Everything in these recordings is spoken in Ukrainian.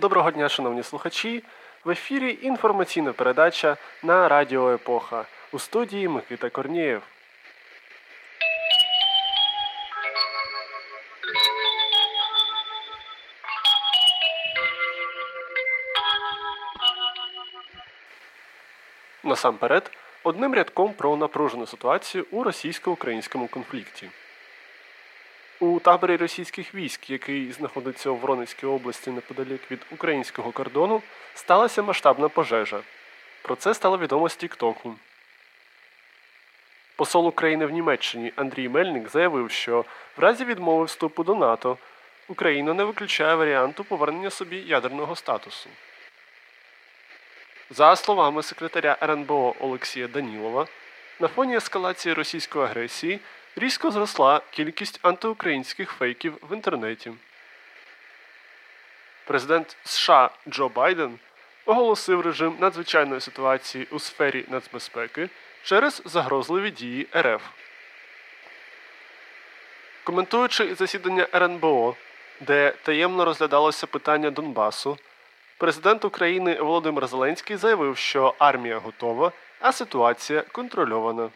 Доброго дня, шановні слухачі. В ефірі інформаційна передача на Радіо Епоха у студії Микита Корнієв. Насамперед, одним рядком про напружену ситуацію у російсько-українському конфлікті. У таборі російських військ, який знаходиться у Воронезькій області неподалік від українського кордону, сталася масштабна пожежа. Про це стало відомо з Тіктоку. Посол України в Німеччині Андрій Мельник заявив, що в разі відмови вступу до НАТО Україна не виключає варіанту повернення собі ядерного статусу. За словами секретаря РНБО Олексія Данілова, на фоні ескалації російської агресії різко зросла кількість антиукраїнських фейків в інтернеті. Президент США Джо Байден оголосив режим надзвичайної ситуації у сфері нацбезпеки через загрозливі дії РФ. Коментуючи засідання РНБО, де таємно розглядалося питання Донбасу, президент України Володимир Зеленський заявив, що армія готова, а ситуація контрольована.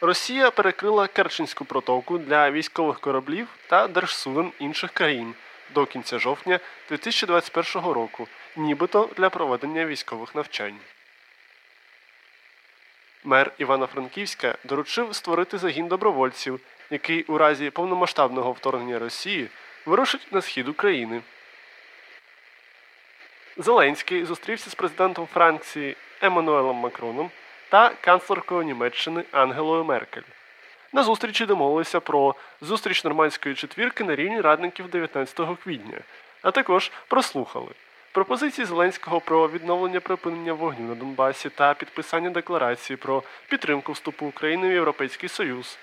Росія перекрила Керченську протоку для військових кораблів та держсуден інших країн до кінця жовтня 2021 року, нібито для проведення військових навчань. Мер Івано-Франківська доручив створити загін добровольців, який у разі повномасштабного вторгнення Росії вирушить на схід України. Зеленський зустрівся з президентом Франції Еммануелем Макроном та канцлеркою Німеччини Ангелою Меркель. На зустрічі домовилися про зустріч нормандської четвірки на рівні радників 19 квітня, а також прослухали пропозиції Зеленського про відновлення припинення вогню на Донбасі та підписання декларації про підтримку вступу України в Європейський Союз,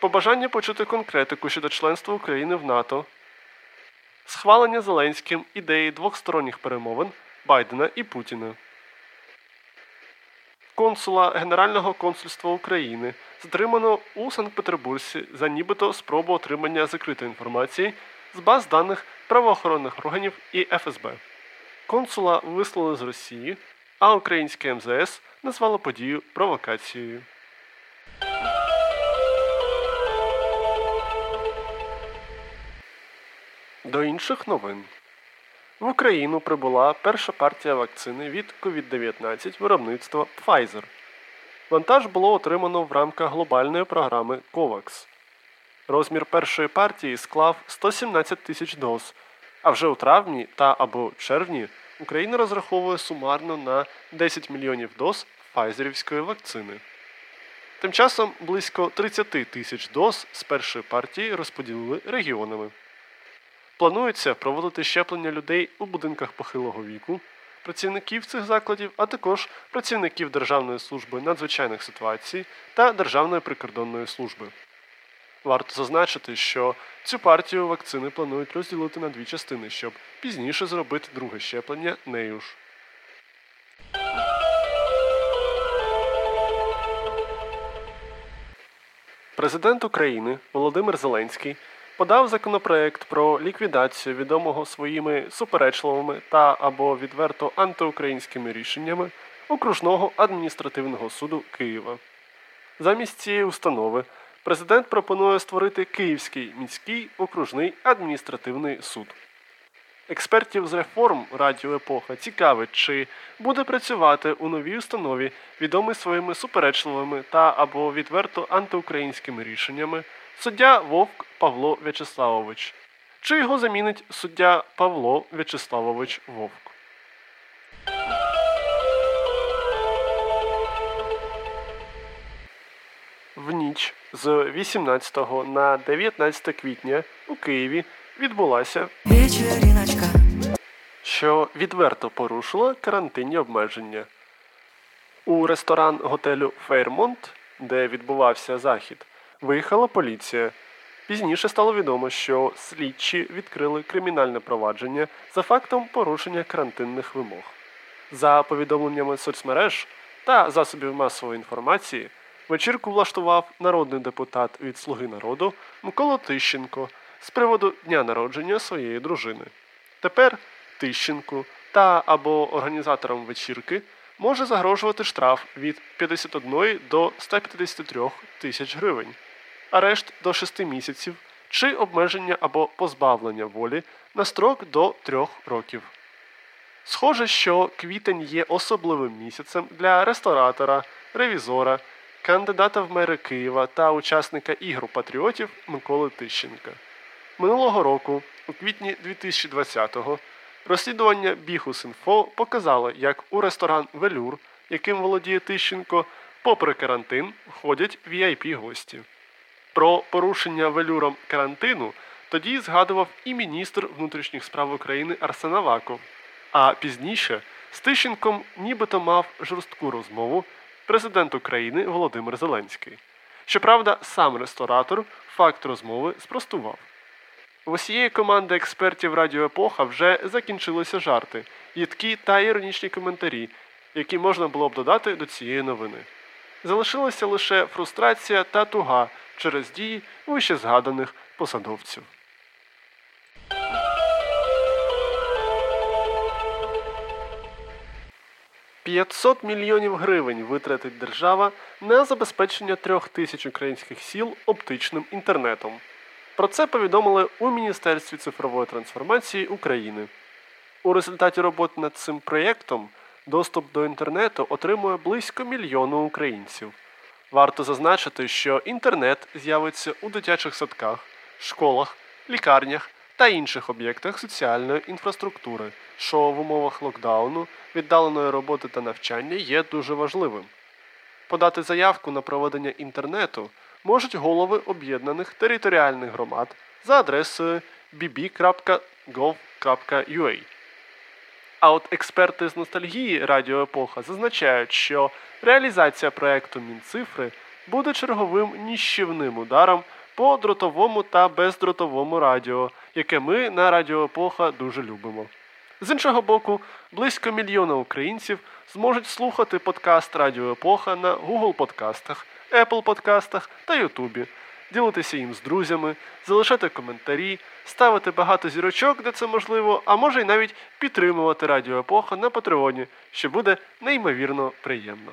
побажання почути конкретику щодо членства України в НАТО, схвалення Зеленським ідеї двохсторонніх перемовин Байдена і Путіна консула Генерального консульства України затримано у Санкт-Петербурзі за нібито спробу отримання закритої інформації з баз даних правоохоронних органів і ФСБ. Консула вислали з Росії, а українське МЗС назвало подію провокацією. До інших новин. В Україну прибула перша партія вакцини від COVID-19 виробництва Pfizer. Вантаж було отримано в рамках глобальної програми COVAX. Розмір першої партії склав 117 тисяч доз, а вже у травні та або червні Україна розраховує сумарно на 10 мільйонів доз файзерівської вакцини. Тим часом близько 30 тисяч доз з першої партії розподілили регіонами. Планується проводити щеплення людей у будинках похилого віку, працівників цих закладів, а також працівників Державної служби надзвичайних ситуацій та Державної прикордонної служби. Варто зазначити, що цю партію вакцини планують розділити на дві частини, щоб пізніше зробити друге щеплення нею ж. Президент України Володимир Зеленський подав законопроект про ліквідацію відомого своїми суперечливими та або відверто антиукраїнськими рішеннями окружного адміністративного суду Києва. Замість цієї установи президент пропонує створити Київський міський окружний адміністративний суд. Експертів з реформ Радіо Епоха цікавить, чи буде працювати у новій установі, відомий своїми суперечливими та або відверто антиукраїнськими рішеннями суддя Вовк Павло В'ячеславович. Чи його замінить суддя Павло В'ячеславович Вовк? В ніч з 18 на 19 квітня у Києві відбулася вечеріночка, що відверто порушила карантинні обмеження. У ресторан готелю Фейрмонт, де відбувався захід, виїхала поліція. Пізніше стало відомо, що слідчі відкрили кримінальне провадження за фактом порушення карантинних вимог. За повідомленнями соцмереж та засобів масової інформації, вечірку влаштував народний депутат від Слуги народу Микола Тищенко з приводу дня народження своєї дружини. Тепер Тищенку та або організаторам вечірки може загрожувати штраф від 51 до 153 тисяч гривень, арешт до 6 місяців чи обмеження або позбавлення волі на строк до 3 років. Схоже, що квітень є особливим місяцем для ресторатора, ревізора, кандидата в мери Києва та учасника ігру патріотів Миколи Тищенка. Минулого року, у квітні 2020-го, розслідування Біхус.Інфо показало, як у ресторан Велюр, яким володіє Тищенко, попри карантин, входять vip гості. Про порушення велюром карантину тоді згадував і міністр внутрішніх справ України Арсен Аваков, а пізніше з Тищенком нібито мав жорстку розмову президент України Володимир Зеленський. Щоправда, сам ресторатор факт розмови спростував. В усієї команди експертів Радіо Епоха вже закінчилися жарти, їдкі та іронічні коментарі, які можна було б додати до цієї новини. Залишилася лише фрустрація та туга через дії вище згаданих посадовців. 500 мільйонів гривень витратить держава на забезпечення трьох тисяч українських сіл оптичним інтернетом. Про це повідомили у Міністерстві цифрової трансформації України. У результаті роботи над цим проєктом доступ до інтернету отримує близько мільйону українців. Варто зазначити, що інтернет з'явиться у дитячих садках, школах, лікарнях та інших об'єктах соціальної інфраструктури, що в умовах локдауну, віддаленої роботи та навчання є дуже важливим. Подати заявку на проведення інтернету можуть голови об'єднаних територіальних громад за адресою bb.gov.ua. А от експерти з ностальгії Радіо Епоха зазначають, що реалізація проекту Мінцифри буде черговим ніщівним ударом по дротовому та бездротовому радіо, яке ми на Радіо Епоха дуже любимо. З іншого боку, близько мільйона українців зможуть слухати подкаст Радіо Епоха на Google подкастах, Apple подкастах та Ютубі, ділитися їм з друзями, залишати коментарі, ставити багато зірочок, де це можливо, а може й навіть підтримувати Радіо Епоха на Патреоні, що буде неймовірно приємно.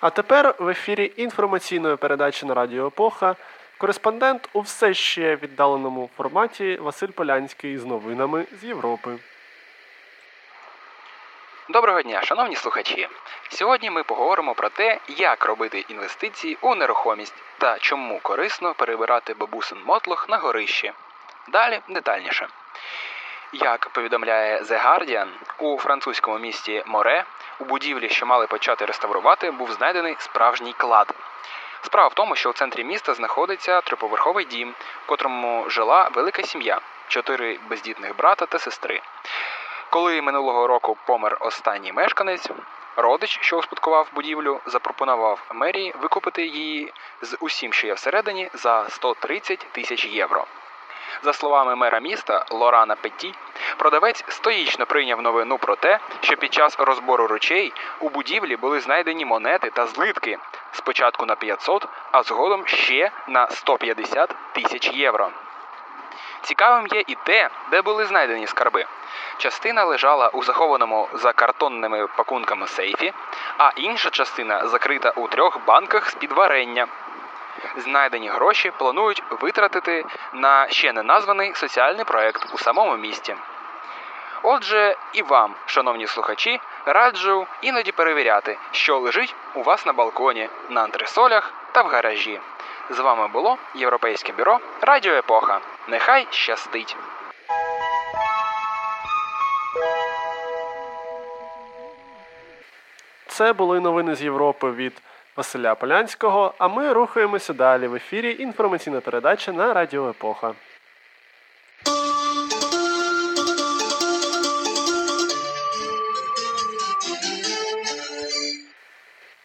А тепер в ефірі інформаційної передачі на Радіо Епоха кореспондент у все ще віддаленому форматі Василь Полянський з новинами з Європи. Доброго дня, шановні слухачі. Сьогодні ми поговоримо про те, як робити інвестиції у нерухомість та чому корисно перебирати бабусин мотлох на горищі. Далі детальніше. Як повідомляє The Guardian, у французькому місті Море у будівлі, що мали почати реставрувати, був знайдений справжній клад. Справа в тому, що у центрі міста знаходиться триповерховий дім, в котрому жила велика сім'я, чотири бездітних брата та сестри. Коли минулого року помер останній мешканець, родич, що успадкував будівлю, запропонував мерії викупити її з усім, що є всередині, за 130 тисяч євро. За словами мера міста Лорана Петті, продавець стоїчно прийняв новину про те, що під час розбору речей у будівлі були знайдені монети та злитки спочатку на 500, а згодом ще на 150 тисяч євро. Цікавим є і те, де були знайдені скарби. Частина лежала у захованому за картонними пакунками сейфі, а інша частина закрита у трьох банках з під варення. Знайдені гроші планують витратити на ще не названий соціальний проект у самому місті. Отже, і вам, шановні слухачі, раджу іноді перевіряти, що лежить у вас на балконі, на антресолях та в гаражі. З вами було Європейське бюро Радіо Епоха. Нехай щастить! Це були новини з Європи від Василя Полянського, а ми рухаємося далі в ефірі інформаційна передача на Радіо Епоха.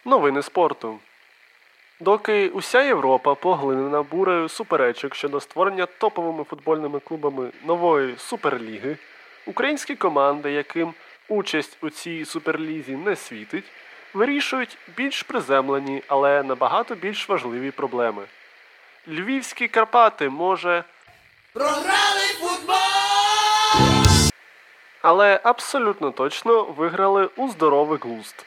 Новини спорту. Доки уся Європа поглинена бурею суперечок щодо створення топовими футбольними клубами нової суперліги, українські команди, яким участь у цій суперлізі не світить, вирішують більш приземлені, але набагато більш важливі проблеми. Львівські Карпати може. Програли футбол! Але абсолютно точно виграли у здоровий глузд.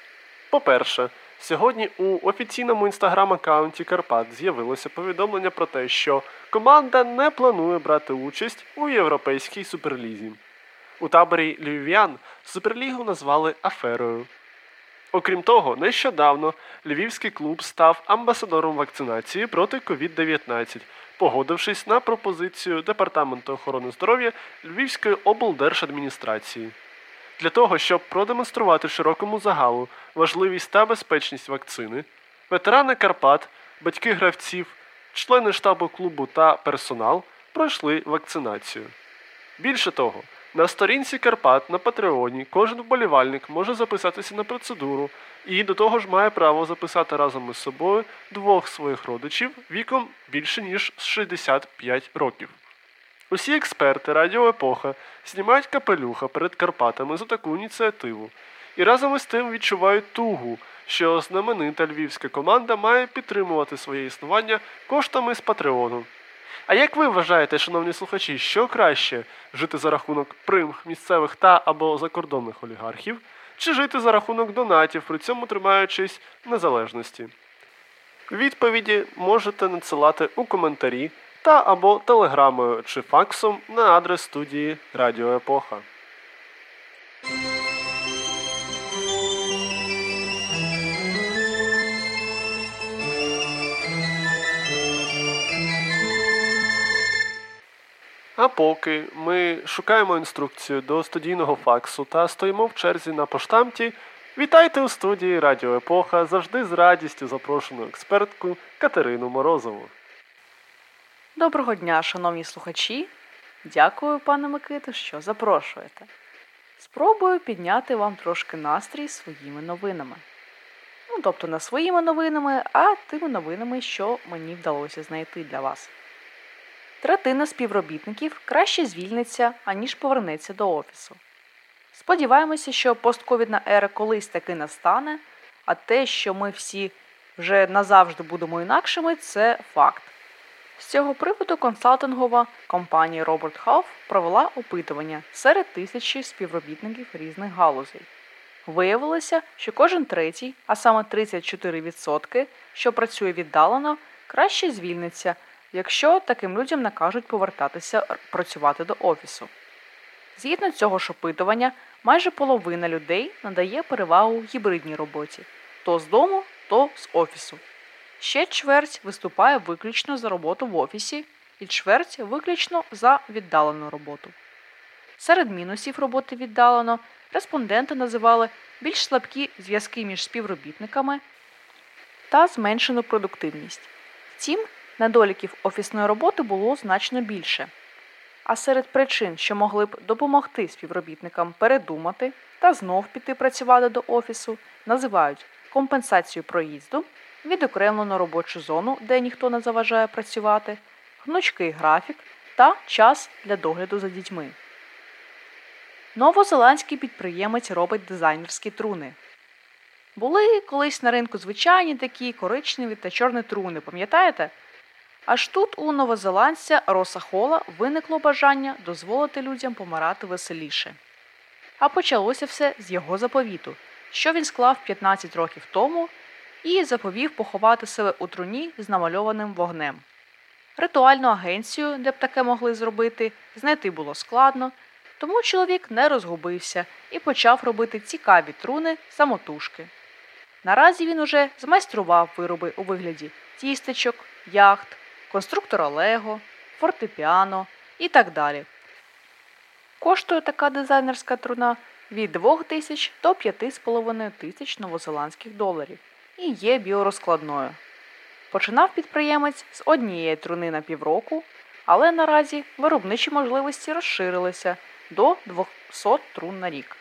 По-перше, Сьогодні у офіційному інстаграм-аккаунті Карпат з'явилося повідомлення про те, що команда не планує брати участь у європейській суперлізі. У таборі львів'ян суперлігу назвали аферою. Окрім того, нещодавно львівський клуб став амбасадором вакцинації проти COVID-19, погодившись на пропозицію Департаменту охорони здоров'я Львівської облдержадміністрації. Для того, щоб продемонструвати широкому загалу важливість та безпечність вакцини, ветерани Карпат, батьки гравців, члени штабу клубу та персонал пройшли вакцинацію. Більше того, на сторінці Карпат на Патреоні кожен вболівальник може записатися на процедуру і до того ж має право записати разом із собою двох своїх родичів віком більше ніж 65 років. Усі експерти Радіо Епоха знімають капелюха перед Карпатами за таку ініціативу і разом із тим відчувають тугу, що знаменита львівська команда має підтримувати своє існування коштами з Патреону. А як ви вважаєте, шановні слухачі, що краще жити за рахунок примх місцевих та або закордонних олігархів, чи жити за рахунок донатів, при цьому тримаючись незалежності? Відповіді можете надсилати у коментарі та або телеграмою чи факсом на адрес студії Радіо Епоха. А поки ми шукаємо інструкцію до студійного факсу та стоїмо в черзі на поштамті, вітайте у студії Радіо Епоха завжди з радістю запрошену експертку Катерину Морозову. Доброго дня, шановні слухачі. Дякую, пане Микито, що запрошуєте. Спробую підняти вам трошки настрій своїми новинами. Ну, тобто не своїми новинами, а тими новинами, що мені вдалося знайти для вас. Третина співробітників краще звільниться, аніж повернеться до офісу. Сподіваємося, що постковідна ера колись таки настане, а те, що ми всі вже назавжди будемо інакшими, це факт. З цього приводу консалтингова компанія Роберт Half провела опитування серед тисячі співробітників різних галузей. Виявилося, що кожен третій, а саме 34%, що працює віддалено, краще звільниться, якщо таким людям накажуть повертатися працювати до офісу. Згідно цього ж опитування, майже половина людей надає перевагу гібридній роботі то з дому, то з офісу. Ще чверть виступає виключно за роботу в офісі і чверть виключно за віддалену роботу. Серед мінусів роботи віддалено респонденти називали більш слабкі зв'язки між співробітниками та зменшену продуктивність. Втім, недоліків офісної роботи було значно більше. А серед причин, що могли б допомогти співробітникам передумати та знов піти працювати до офісу, називають компенсацію проїзду відокремлену робочу зону, де ніхто не заважає працювати, гнучкий графік та час для догляду за дітьми. Новозеландський підприємець робить дизайнерські труни. Були колись на ринку звичайні такі коричневі та чорні труни, пам'ятаєте? Аж тут у новозеландця Роса Хола виникло бажання дозволити людям помирати веселіше. А почалося все з його заповіту, що він склав 15 років тому і заповів поховати себе у труні з намальованим вогнем. Ритуальну агенцію, де б таке могли зробити, знайти було складно, тому чоловік не розгубився і почав робити цікаві труни самотужки. Наразі він уже змайстрував вироби у вигляді тістечок, яхт, конструктора Лего, фортепіано і так далі. Коштує така дизайнерська труна від 2 тисяч до 5,5 тисяч новозеландських доларів і є біорозкладною. Починав підприємець з однієї труни на півроку, але наразі виробничі можливості розширилися до 200 трун на рік.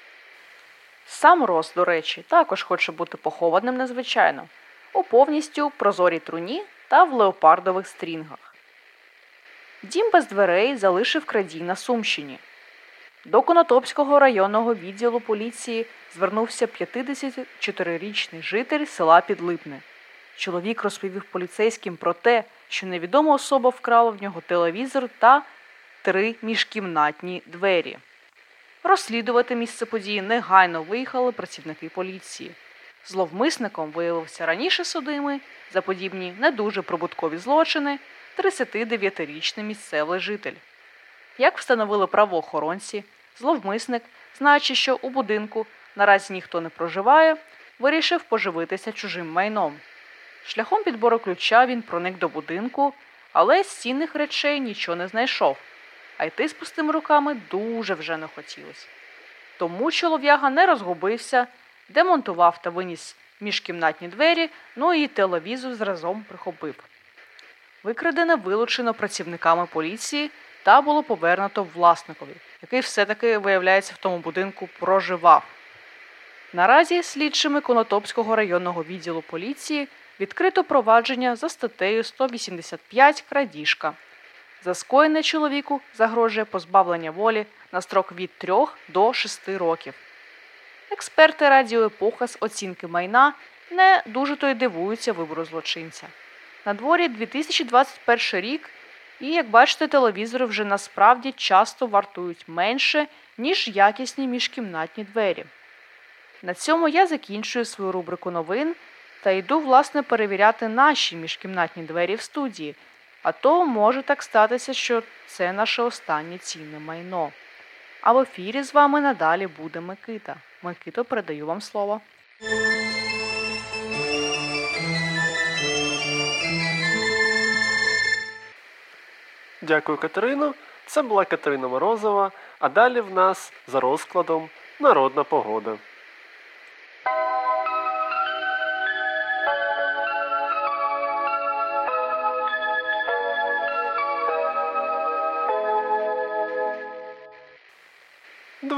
Сам Рос, до речі, також хоче бути похованим незвичайно у повністю прозорій труні та в леопардових стрінгах. Дім без дверей залишив крадій на Сумщині. До Конотопського районного відділу поліції звернувся 54-річний житель села Підлипне. Чоловік розповів поліцейським про те, що невідома особа вкрала в нього телевізор та три міжкімнатні двері. Розслідувати місце події негайно виїхали працівники поліції. Зловмисником виявився раніше судимий за подібні не дуже прибуткові злочини 39-річний місцевий житель. Як встановили правоохоронці, зловмисник, знаючи, що у будинку наразі ніхто не проживає, вирішив поживитися чужим майном. Шляхом підбору ключа він проник до будинку, але з цінних речей нічого не знайшов, а йти з пустими руками дуже вже не хотілося. Тому чолов'яга не розгубився, демонтував та виніс міжкімнатні двері, ну і телевізор зразом прихопив. Викрадене вилучено працівниками поліції та було повернуто власникові, який все-таки, виявляється, в тому будинку проживав. Наразі слідчими Конотопського районного відділу поліції відкрито провадження за статтею 185 крадіжка. За скоєне чоловіку загрожує позбавлення волі на строк від 3 до 6 років. Експерти радіо епоха з оцінки майна не дуже то й дивуються вибору злочинця. На дворі 2021 рік, і, як бачите, телевізори вже насправді часто вартують менше, ніж якісні міжкімнатні двері. На цьому я закінчую свою рубрику новин та йду, власне, перевіряти наші міжкімнатні двері в студії, а то може так статися, що це наше останнє цінне майно. А в ефірі з вами надалі буде Микита. Микито, передаю вам слово. Дякую, Катерино. Це була Катерина Морозова, а далі в нас за розкладом народна погода.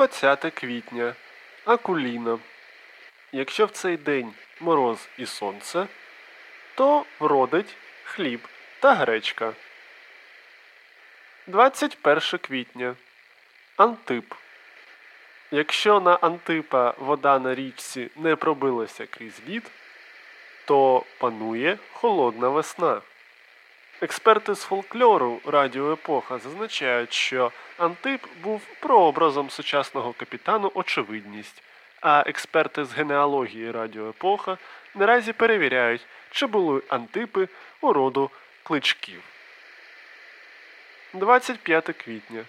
Двадцяте квітня. Акуліна. Якщо в цей день мороз і сонце, то вродить хліб та гречка. 21 квітня. Антип. Якщо на Антипа вода на річці не пробилася крізь лід, то панує холодна весна. Експерти з фольклору Радіо Епоха зазначають, що Антип був прообразом сучасного капітану Очевидність, а експерти з генеалогії Радіо Епоха наразі перевіряють, чи були антипи у роду кличків. 25 квітня.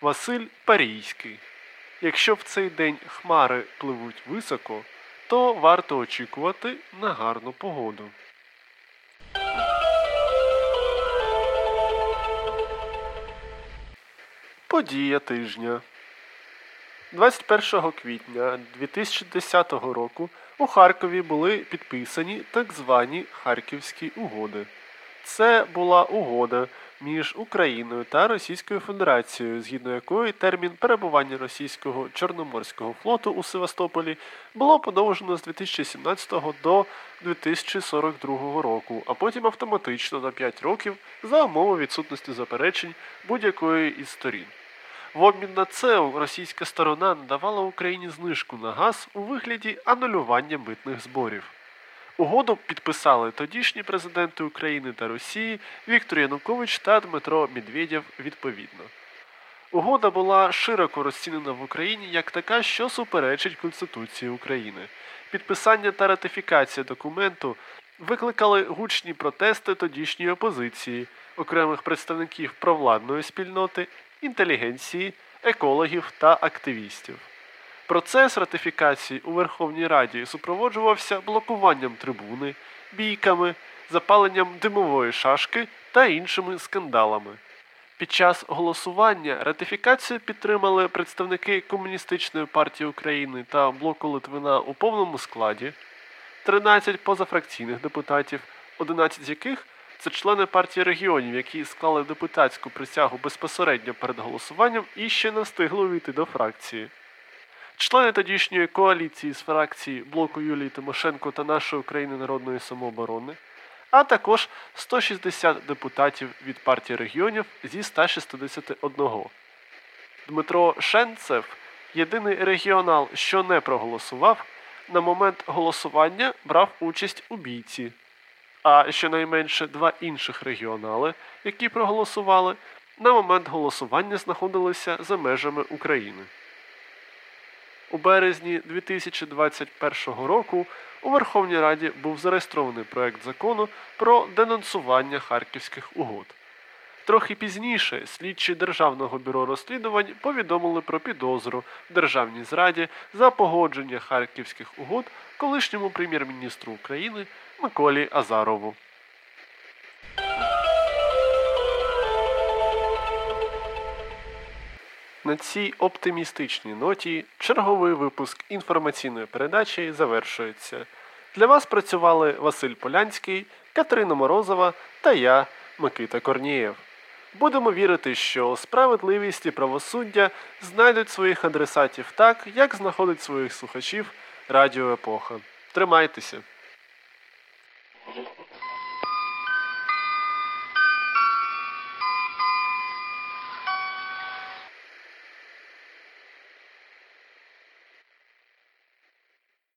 Василь Парійський. Якщо в цей день хмари пливуть високо, то варто очікувати на гарну погоду. Подія тижня. 21 квітня 2010 року у Харкові були підписані так звані Харківські угоди. Це була угода між Україною та Російською Федерацією, згідно якої термін перебування російського Чорноморського флоту у Севастополі було подовжено з 2017 до 2042 року, а потім автоматично на 5 років за умови відсутності заперечень будь-якої із сторін. В обмін на це російська сторона надавала Україні знижку на газ у вигляді анулювання митних зборів. Угоду підписали тодішні президенти України та Росії Віктор Янукович та Дмитро Медведєв відповідно. Угода була широко розцінена в Україні як така, що суперечить Конституції України. Підписання та ратифікація документу викликали гучні протести тодішньої опозиції, окремих представників провладної спільноти, інтелігенції, екологів та активістів. Процес ратифікації у Верховній Раді супроводжувався блокуванням трибуни, бійками, запаленням димової шашки та іншими скандалами. Під час голосування ратифікацію підтримали представники Комуністичної партії України та блоку Литвина у повному складі. 13 позафракційних депутатів, 11 з яких це члени партії регіонів, які склали депутатську присягу безпосередньо перед голосуванням і ще не встигли увійти до фракції. Члени тодішньої коаліції з фракції блоку Юлії Тимошенко та нашої України народної самооборони, а також 160 депутатів від партії регіонів зі 161. Дмитро Шенцев, єдиний регіонал, що не проголосував, на момент голосування брав участь у бійці. А щонайменше два інших регіонали, які проголосували, на момент голосування знаходилися за межами України. У березні 2021 року у Верховній Раді був зареєстрований проект закону про денонсування харківських угод. Трохи пізніше слідчі Державного бюро розслідувань повідомили про підозру в державній зраді за погодження харківських угод колишньому прем'єр-міністру України Миколі Азарову. На цій оптимістичній ноті черговий випуск інформаційної передачі завершується. Для вас працювали Василь Полянський, Катерина Морозова та я, Микита Корнієв. Будемо вірити, що справедливість і правосуддя знайдуть своїх адресатів так, як знаходить своїх слухачів Радіо Епоха. Тримайтеся!